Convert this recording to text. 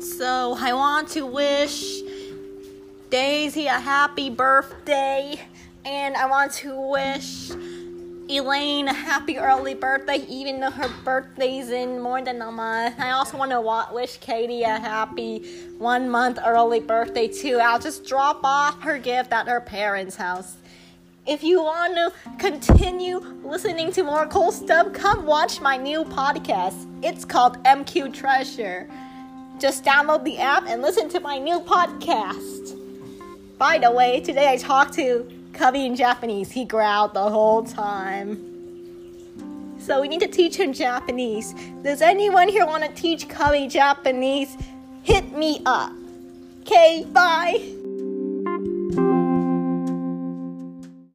So I want to wish Daisy a happy birthday, and I want to wish Elaine a happy early birthday, even though her birthday's in more than a month. I also want to wish Katie a happy one month early birthday, too. I'll just drop off her gift at her parents' house. If you want to continue listening to more cool stuff, come watch my new podcast. It's called MQ Treasure. Just download the app and listen to my new podcast. By the way, today I talked to Cubby in Japanese. He growled the whole time. So we need to teach him Japanese. Does anyone here want to teach Cubby Japanese? Hit me up. Okay, bye.